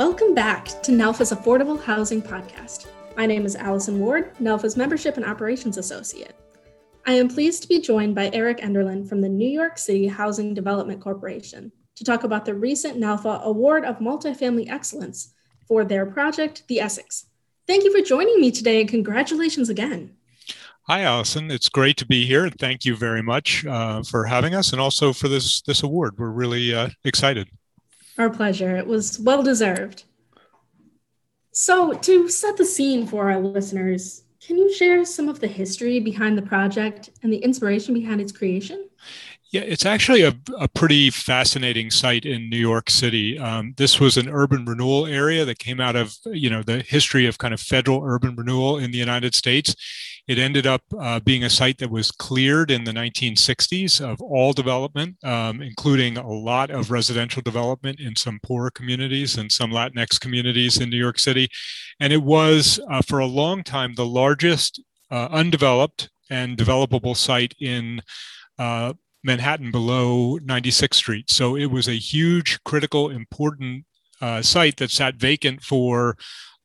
Welcome back to NALHFA's Affordable Housing Podcast. My name is Allison Ward, NALHFA's Membership and Operations Associate. I am pleased to be joined by Eric Enderlin from the New York City Housing Development Corporation to talk about the recent NALFA Award of Multifamily Excellence for their project, The Essex. Thank you for joining me today and congratulations again. Hi, Allison. It's great to be here. Thank you very much uh, for having us and also for this, this award. We're really uh, excited. Our pleasure. It was well deserved. So, to set the scene for our listeners, can you share some of the history behind the project and the inspiration behind its creation? Yeah, it's actually a, a pretty fascinating site in New York City. Um, this was an urban renewal area that came out of, you know, the history of kind of federal urban renewal in the United States. It ended up uh, being a site that was cleared in the 1960s of all development, um, including a lot of residential development in some poorer communities and some Latinx communities in New York City. And it was, uh, for a long time, the largest uh, undeveloped and developable site in uh, Manhattan below 96th Street. So it was a huge, critical, important uh, site that sat vacant for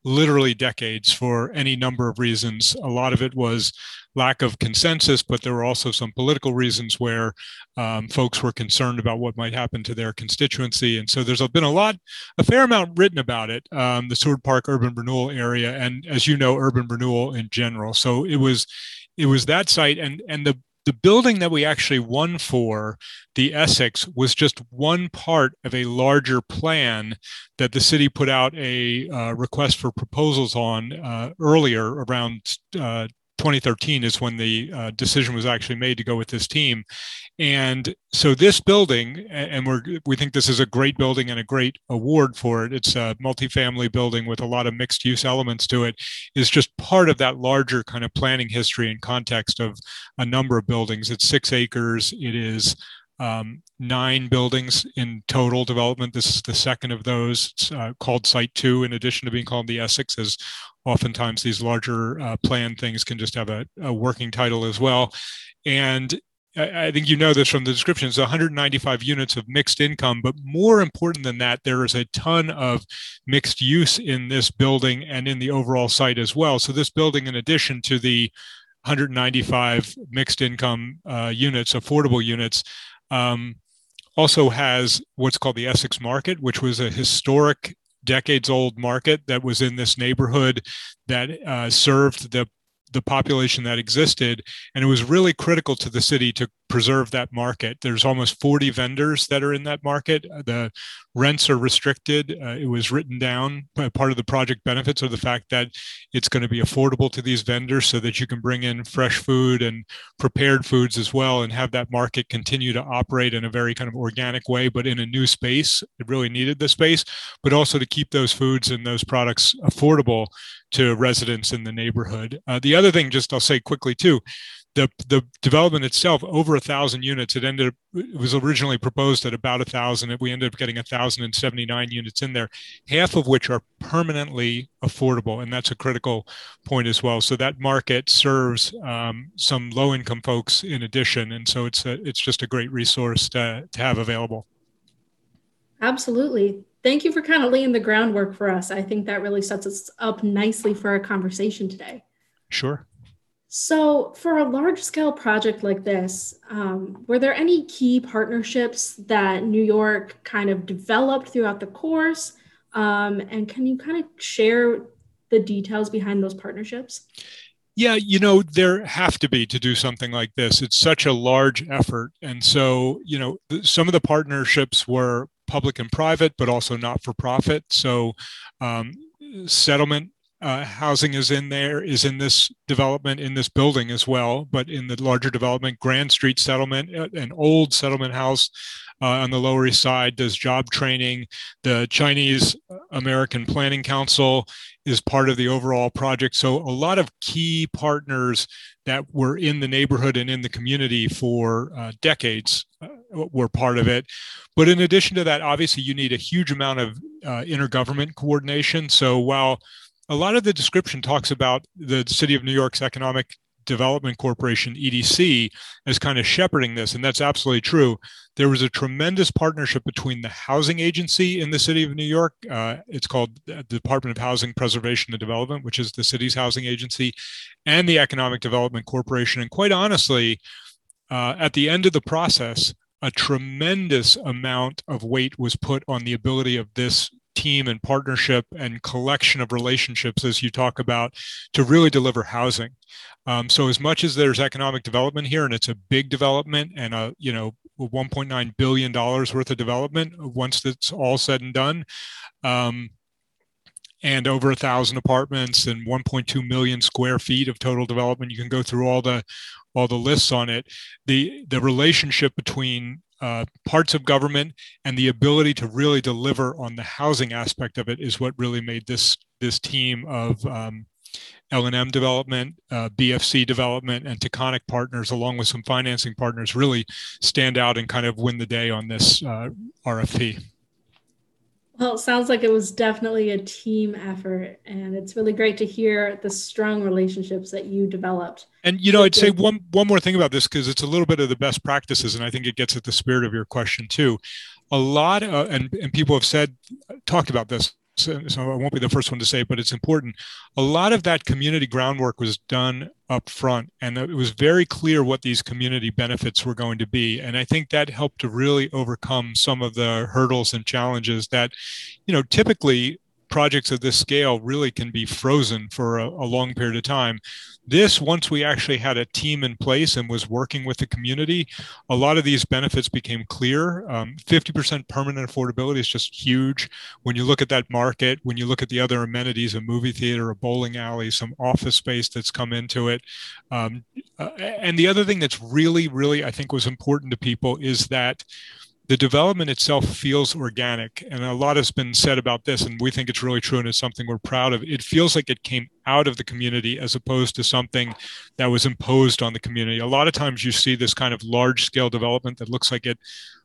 literally decades for any number of reasons. A lot of it was lack of consensus, but there were also some political reasons where um, folks were concerned about what might happen to their constituency. And so there's been a lot, a fair amount written about it, um, the Seward Park urban renewal area, and as you know, urban renewal in general. So it was, it was that site, and and the the building that we actually won for, the Essex, was just one part of a larger plan that the city put out a uh, request for proposals on uh, earlier around uh, 2013 is when the uh, decision was actually made to go with this team. And so this building, and we're we think this is a great building and a great award for it. It's a multifamily building with a lot of mixed use elements to it. Is just part of that larger kind of planning history and context of a number of buildings. It's six acres. It is um, nine buildings in total development. This is the second of those. It's uh, called Site Two, in addition to being called the Essex, as oftentimes these larger uh, plan things can just have a, a working title as well. And I, think you know this from the description. It's 195 units of mixed income, but more important than that, there is a ton of mixed use in this building and in the overall site as well. So this building, in addition to the 195 mixed income uh, units, affordable units, um, also has what's called the Essex Market, which was a historic decades old market that was in this neighborhood that uh, served the the population that existed. And it was really critical to the city to preserve that market. There's almost 40 vendors that are in that market. Uh, the rents are restricted. Uh, it was written down. Part of the project benefits are the fact that it's going to be affordable to these vendors so that you can bring in fresh food and prepared foods as well and have that market continue to operate in a very kind of organic way, but in a new space. It really needed the space, but also to keep those foods and those products affordable to residents in the neighborhood. Uh, the other thing, just I'll say quickly too, the the development itself over a thousand units. It ended up it was originally proposed at about a thousand. We ended up getting a thousand and seventy nine units in there, half of which are permanently affordable, and that's a critical point as well. So that market serves um, some low income folks in addition, and so it's a, it's just a great resource to to have available. Absolutely. Thank you for kind of laying the groundwork for us. I think that really sets us up nicely for our conversation today. Sure. So, for a large scale project like this, um, were there any key partnerships that New York kind of developed throughout the course? Um, and can you kind of share the details behind those partnerships? Yeah, you know, there have to be to do something like this. It's such a large effort. And so, you know, some of the partnerships were public and private, but also not for profit. So, um, settlement uh, housing is in there, is in this development, in this building as well, but in the larger development, Grand Street Settlement, uh, an old settlement house uh, on the Lower East Side, does job training. The Chinese American Planning Council is part of the overall project. So, a lot of key partners that were in the neighborhood and in the community for uh, decades uh, were part of it. But in addition to that, obviously, you need a huge amount of uh, intergovernment coordination. So, while a lot of the description talks about the city of New York's economic Development Corporation, EDC, as kind of shepherding this. And that's absolutely true. There was a tremendous partnership between the housing agency in the city of New York. Uh, it's called the Department of Housing Preservation and Development, which is the city's housing agency, and the Economic Development Corporation. And quite honestly, uh, at the end of the process, a tremendous amount of weight was put on the ability of this team and partnership and collection of relationships as you talk about to really deliver housing. Um, so as much as there's economic development here and it's a big development and a you know 1.9 billion dollars worth of development once it's all said and done um, and over a thousand apartments and 1.2 million square feet of total development you can go through all the all the lists on it. The the relationship between uh, parts of government and the ability to really deliver on the housing aspect of it is what really made this this team of um, L&M development, uh, BFC development, and Taconic partners, along with some financing partners, really stand out and kind of win the day on this uh, RFP. Well, it sounds like it was definitely a team effort, and it's really great to hear the strong relationships that you developed. And you know, I'd say one one more thing about this because it's a little bit of the best practices, and I think it gets at the spirit of your question too. A lot, of, and and people have said, talked about this so, so I won't be the first one to say but it's important. A lot of that community groundwork was done up front, and it was very clear what these community benefits were going to be. And I think that helped to really overcome some of the hurdles and challenges that, you know, typically projects of this scale really can be frozen for a, a, long period of time. This, once we actually had a team in place and was working with the community, a lot of these benefits became clear. Um, 50% permanent affordability is just huge. When you look at that market, when you look at the other amenities, a movie theater, a bowling alley, some office space that's come into it. Um, uh, and the other thing that's really, really, I think was important to people is that the development itself feels organic and a lot has been said about this and we think it's really true and it's something we're proud of. It feels like it came out of the community as opposed to something that was imposed on the community. A lot of times you see this kind of large scale development that looks like it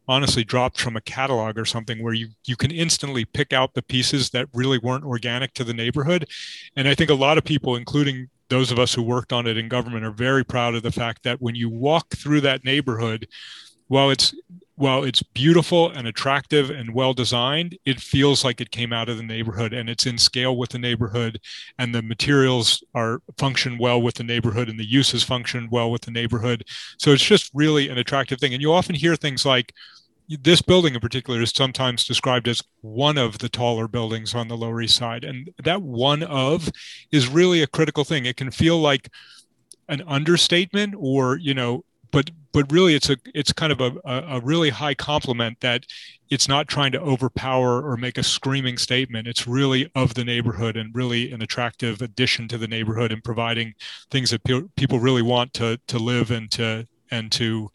honestly dropped from a catalog or something where you you can instantly pick out the pieces that really weren't organic to the neighborhood. And i think a lot of people including those of us who worked on it in government are very proud of the fact that when you walk through that neighborhood while it's while it's beautiful and attractive and well designed, it feels like it came out of the neighborhood and it's in scale with the neighborhood and the materials are function well with the neighborhood and the uses function well with the neighborhood. So it's just really an attractive thing. And you often hear things like this building in particular is sometimes described as one of the taller buildings on the Lower East Side. And that one of is really a critical thing. It can feel like an understatement or, you know, but but really it's a it's kind of a, a really high compliment that it's not trying to overpower or make a screaming statement it's really of the neighborhood and really an attractive addition to the neighborhood and providing things that pe- people really want to to live and to and to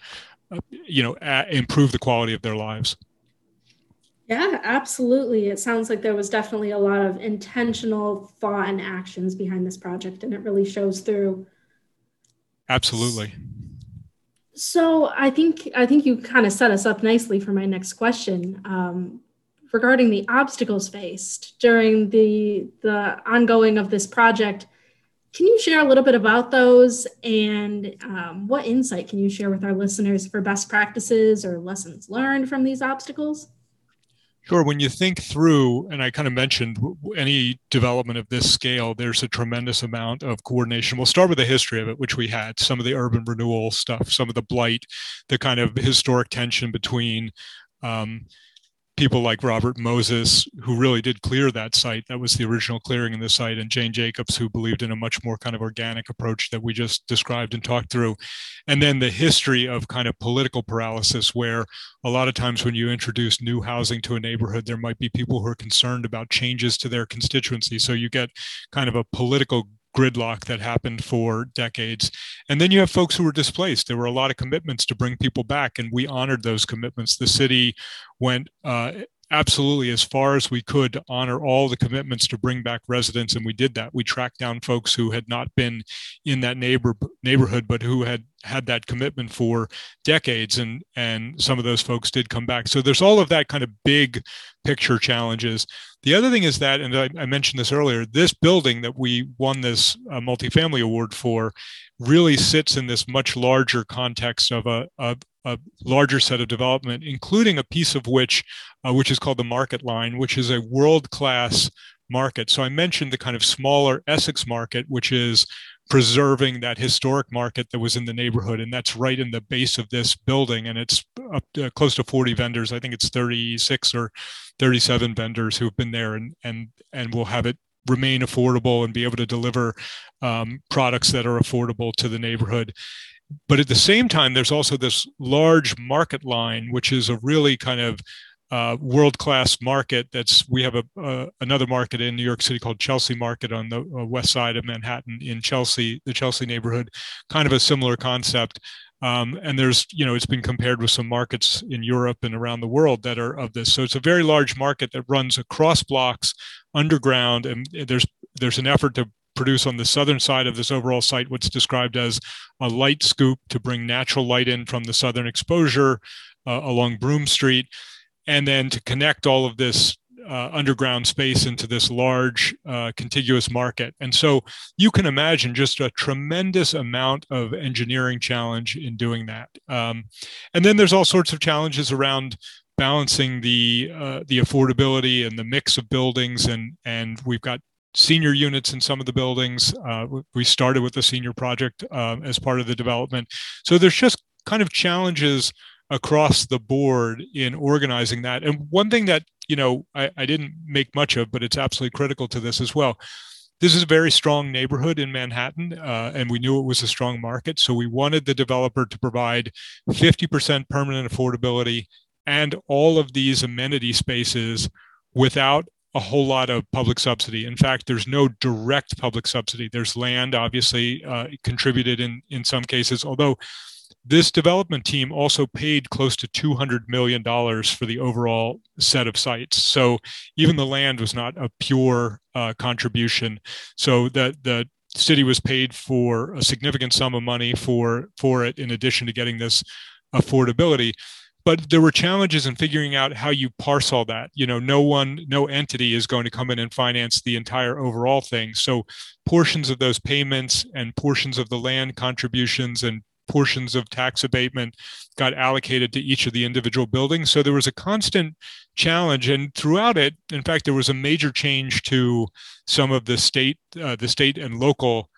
uh, you know a- improve the quality of their lives yeah, absolutely. It sounds like there was definitely a lot of intentional thought and actions behind this project, and it really shows through. Absolutely. So I think I think you kind of set us up nicely for my next question um, regarding the obstacles faced during the the ongoing of this project. Can you share a little bit about those and um, what insight can you share with our listeners for best practices or lessons learned from these obstacles? Sure. When you think through, and I kind of mentioned any development of this scale, there's a tremendous amount of coordination. We'll start with the history of it, which we had some of the urban renewal stuff, some of the blight, the kind of historic tension between um, people like Robert Moses, who really did clear that site. That was the original clearing in the site, and Jane Jacobs, who believed in a much more kind of organic approach that we just described and talked through. And then the history of kind of political paralysis, where a lot of times when you introduce new housing to a neighborhood, there might be people who are concerned about changes to their constituency. So you get kind of a political gridlock that happened for decades. And then you have folks who were displaced. There were a lot of commitments to bring people back, and we honored those commitments. The city went uh, absolutely as far as we could to honor all the commitments to bring back residents and we did that we tracked down folks who had not been in that neighbor neighborhood but who had had that commitment for decades and and some of those folks did come back. So there's all of that kind of big picture challenges. The other thing is that and i, I mentioned this earlier this building that we won this uh, multifamily award for really sits in this much larger context of a, a, a larger set of development including a piece of which uh, which is called the market line which is a world class market. So i mentioned the kind of smaller essex market which is preserving that historic market that was in the neighborhood and that's right in the base of this building and it's up to close to 40 vendors. I think it's 36 or 37 vendors who've been there and and and will have it remain affordable and be able to deliver um, products that are affordable to the neighborhood. But at the same time there's also this large market line which is a really kind of uh, world-class market. That's we have a uh, another market in New York City called Chelsea Market on the uh, west side of Manhattan in Chelsea, the Chelsea neighborhood. Kind of a similar concept. Um, and there's, you know, it's been compared with some markets in Europe and around the world that are of this. So it's a very large market that runs across blocks, underground, and there's there's an effort to produce on the southern side of this overall site what's described as a light scoop to bring natural light in from the southern exposure uh, along Broome Street and then to connect all of this uh, underground space into this large uh, contiguous market. And so you can imagine just a tremendous amount of engineering challenge in doing that. Um, and then there's all sorts of challenges around balancing the uh, the affordability and the mix of buildings and and we've got senior units in some of the buildings. Uh, we started with the senior project uh, as part of the development. So there's just kind of challenges across the board in organizing that. And one thing that you know I, I didn't make much of, but it's absolutely critical to this as well. This is a very strong neighborhood in Manhattan, uh, and we knew it was a strong market. So we wanted the developer to provide 50% permanent affordability and all of these amenity spaces without a whole lot of public subsidy. In fact, there's no direct public subsidy. There's land, obviously, uh, contributed in in some cases, although this development team also paid close to $200 million for the overall set of sites. So even the land was not a pure uh, contribution. So that the city was paid for a significant sum of money for, for it, in addition to getting this affordability. But there were challenges in figuring out how you parse all that. You know, no one, no entity is going to come in and finance the entire overall thing. So portions of those payments and portions of the land contributions and portions of tax abatement got allocated to each of the individual buildings. So there was a constant challenge, and throughout it, in fact, there was a major change to some of the state, uh, the state and local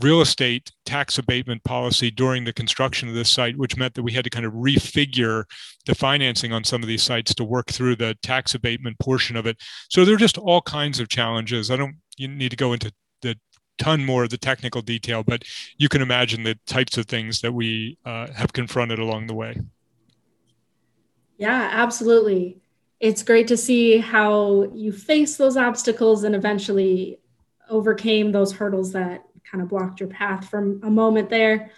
real estate tax abatement policy during the construction of this site, which meant that we had to kind of refigure the financing on some of these sites to work through the tax abatement portion of it. So there are just all kinds of challenges. I don't you need to go into the ton more of the technical detail, but you can imagine the types of things that we uh, have confronted along the way. Yeah, absolutely. It's great to see how you face those obstacles and eventually overcame those hurdles that kind of blocked your path from a moment there.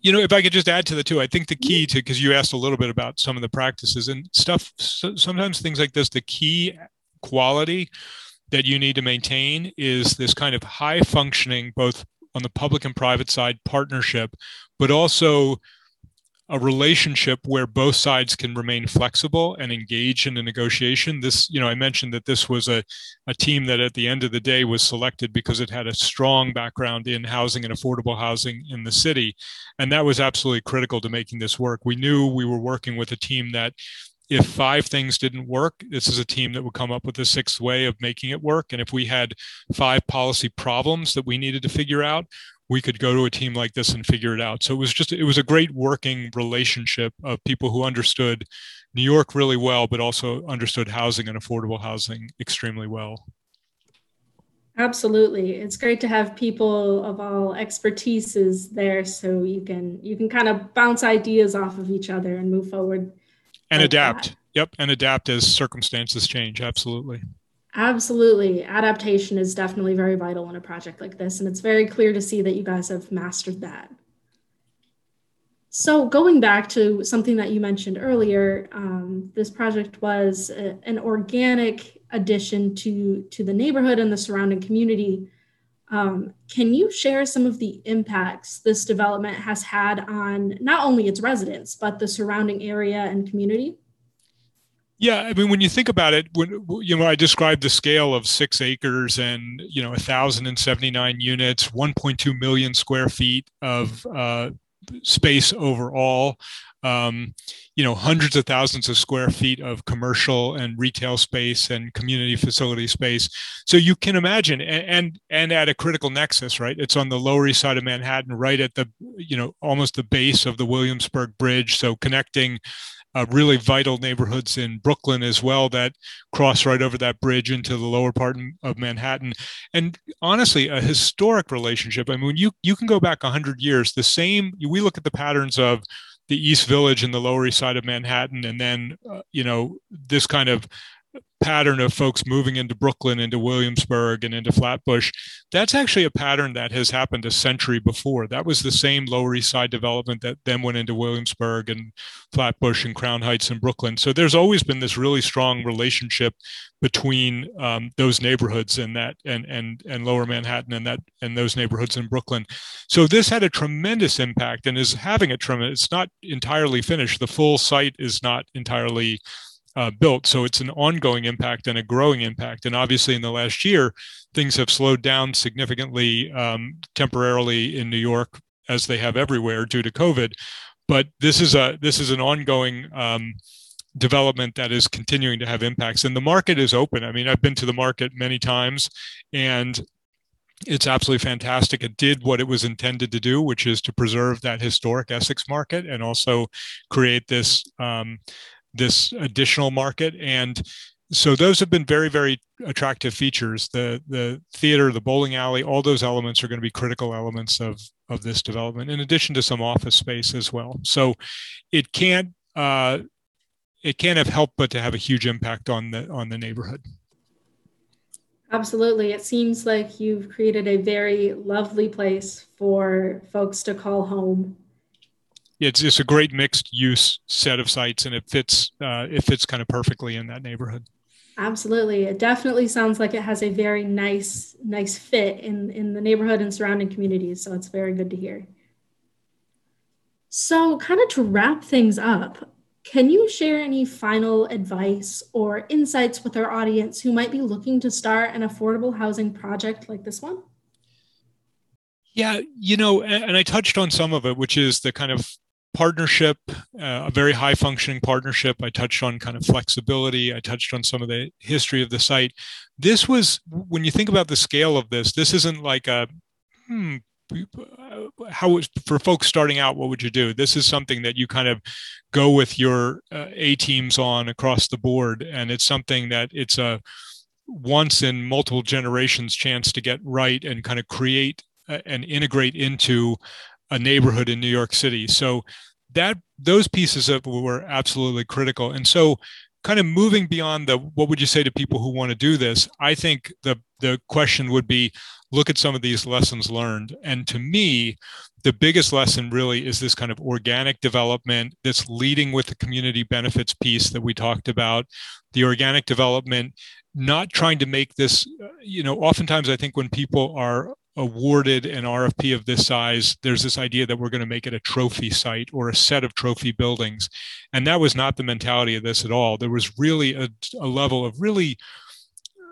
You know, if I could just add to the two, I think the key to because you asked a little bit about some of the practices and stuff. So sometimes things like this, the key quality that you need to maintain is this kind of high functioning, both on the public and private side partnership, but also a relationship where both sides can remain flexible and engage in a negotiation. This, you know, I mentioned that this was a, a team that at the end of the day was selected because it had a strong background in housing and affordable housing in the city. And that was absolutely critical to making this work. We knew we were working with a team that if five things didn't work, this is a team that would come up with a sixth way of making it work. And if we had five policy problems that we needed to figure out, we could go to a team like this and figure it out. So it was just, it was a great working relationship of people who understood New York really well, but also understood housing and affordable housing extremely well. Absolutely. It's great to have people of all expertises there so you can you can kind of bounce ideas off of each other and move forward and like adapt. That. Yep, and adapt as circumstances change. Absolutely. Absolutely. Adaptation is definitely very vital in a project like this. And it's very clear to see that you guys have mastered that. So, going back to something that you mentioned earlier, um, this project was a, an organic addition to, to the neighborhood and the surrounding community. Um, can you share some of the impacts this development has had on not only its residents, but the surrounding area and community? Yeah, I mean, when you think about it, when you know, I described the scale of six acres and you know, thousand and seventy nine units, one point two million square feet of uh, space overall. Um, you know, hundreds of thousands of square feet of commercial and retail space and community facility space. So you can imagine, and and, and at a critical nexus, right? It's on the Lower East Side of Manhattan, right at the you know almost the base of the Williamsburg Bridge, so connecting uh, really vital neighborhoods in Brooklyn as well that cross right over that bridge into the lower part of Manhattan. And honestly, a historic relationship. I mean, you you can go back hundred years. The same. We look at the patterns of the East Village and the Lower East Side of Manhattan, and then uh, you know this kind of pattern of folks moving into Brooklyn, into Williamsburg, and into Flatbush, that's actually a pattern that has happened a century before. That was the same Lower East Side development that then went into Williamsburg and Flatbush and Crown Heights and Brooklyn. So there's always been this really strong relationship between um, those neighborhoods and that and and and Lower Manhattan and that and those neighborhoods in Brooklyn. So this had a tremendous impact and is having a tremendous. It's not entirely finished. The full site is not entirely uh, built. So it's an ongoing impact and a growing impact. And obviously, in the last year, things have slowed down significantly um, temporarily in New York, as they have everywhere due to COVID. But this is a this is an ongoing um, development that is continuing to have impacts, and the market is open. I mean, I've been to the market many times, and it's absolutely fantastic. It did what it was intended to do, which is to preserve that historic Essex market and also create this um, this additional market. And so those have been very very attractive features. The the theater the bowling alley all those elements are going to be critical elements of of this development in addition to some office space as well. So it can't uh, it can't have helped but to have a huge impact on the on the neighborhood. Absolutely. It seems like you've created a very lovely place for folks to call home it's just a great mixed use set of sites and it fits uh, it fits kind of perfectly in that neighborhood. Absolutely. It definitely sounds like it has a very nice nice fit in in the neighborhood and surrounding communities so it's very good to hear. So kind of to wrap things up can you share any final advice or insights with our audience who might be looking to start an affordable housing project like this one? Yeah, you know, and I touched on some of it, which is the kind of partnership, uh, a very high functioning partnership. I touched on kind of flexibility. I touched on some of the history of the site. This was, when you think about the scale of this, this isn't like a, hmm, how for folks starting out, what would you do? This is something that you kind of go with your uh, A teams on across the board. And it's something that it's a once in multiple generations chance to get right and kind of create uh, and integrate into a neighborhood in New York City. So that those pieces of were absolutely critical. And so kind of moving beyond the what would you say to people who want to do this i think the the question would be look at some of these lessons learned and to me the biggest lesson really is this kind of organic development that's leading with the community benefits piece that we talked about the organic development not trying to make this uh, you know oftentimes i think when people are awarded an RFP of this size, there's this idea that we're going to make it a trophy site or a set of trophy buildings. And that was not the mentality of this at all. There was really a, a level of really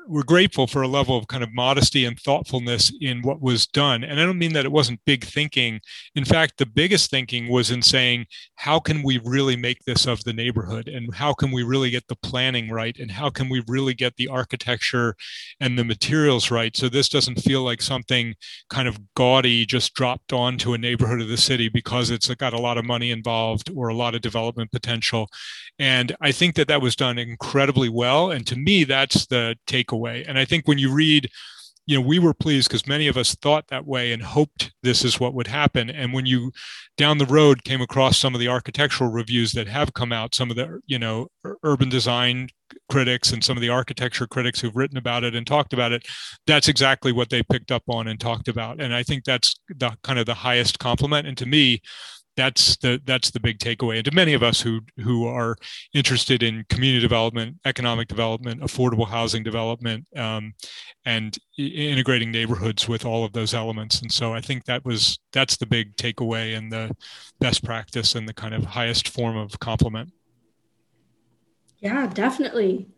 we're grateful for a level of kind of modesty and thoughtfulness in what was done. And I don't mean that it wasn't big thinking. In fact, the biggest thinking was in saying, how can we really make this of the neighborhood? And how can we really get the planning right? And how can we really get the architecture and the materials right? So this doesn't feel like something kind of gaudy just dropped onto a neighborhood of the city because it's got a lot of money involved or a lot of development potential. And I think that that was done incredibly well. And to me, that's the takeaway. And I think when you read, you know, we were pleased because many of us thought that way and hoped this is what would happen. And when you down the road came across some of the architectural reviews that have come out, some of the, you know, urban design critics and some of the architecture critics who've written about it and talked about it, that's exactly what they picked up on and talked about. And I think that's the kind of the highest compliment. And to me, that's the that's the big takeaway. And to many of us who who are interested in community development, economic development, affordable housing development, um, and integrating neighborhoods with all of those elements. And so I think that was that's the big takeaway and the best practice and the kind of highest form of complement. Yeah, definitely.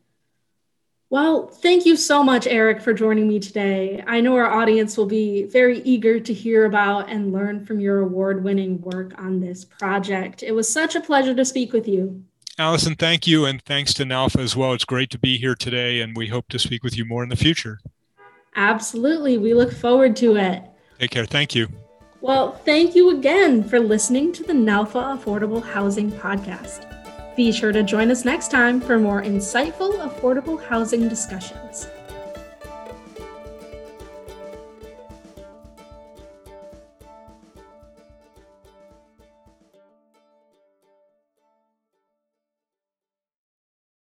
Well, thank you so much, Eric, for joining me today. I know our audience will be very eager to hear about and learn from your award winning work on this project. It was such a pleasure to speak with you. Allison, thank you. And thanks to NALHFA as well. It's great to be here today, and we hope to speak with you more in the future. Absolutely. We look forward to it. Take care. Thank you. Well, thank you again for listening to the NALHFA Affordable Housing Podcast. Be sure to join us next time for more insightful affordable housing discussions.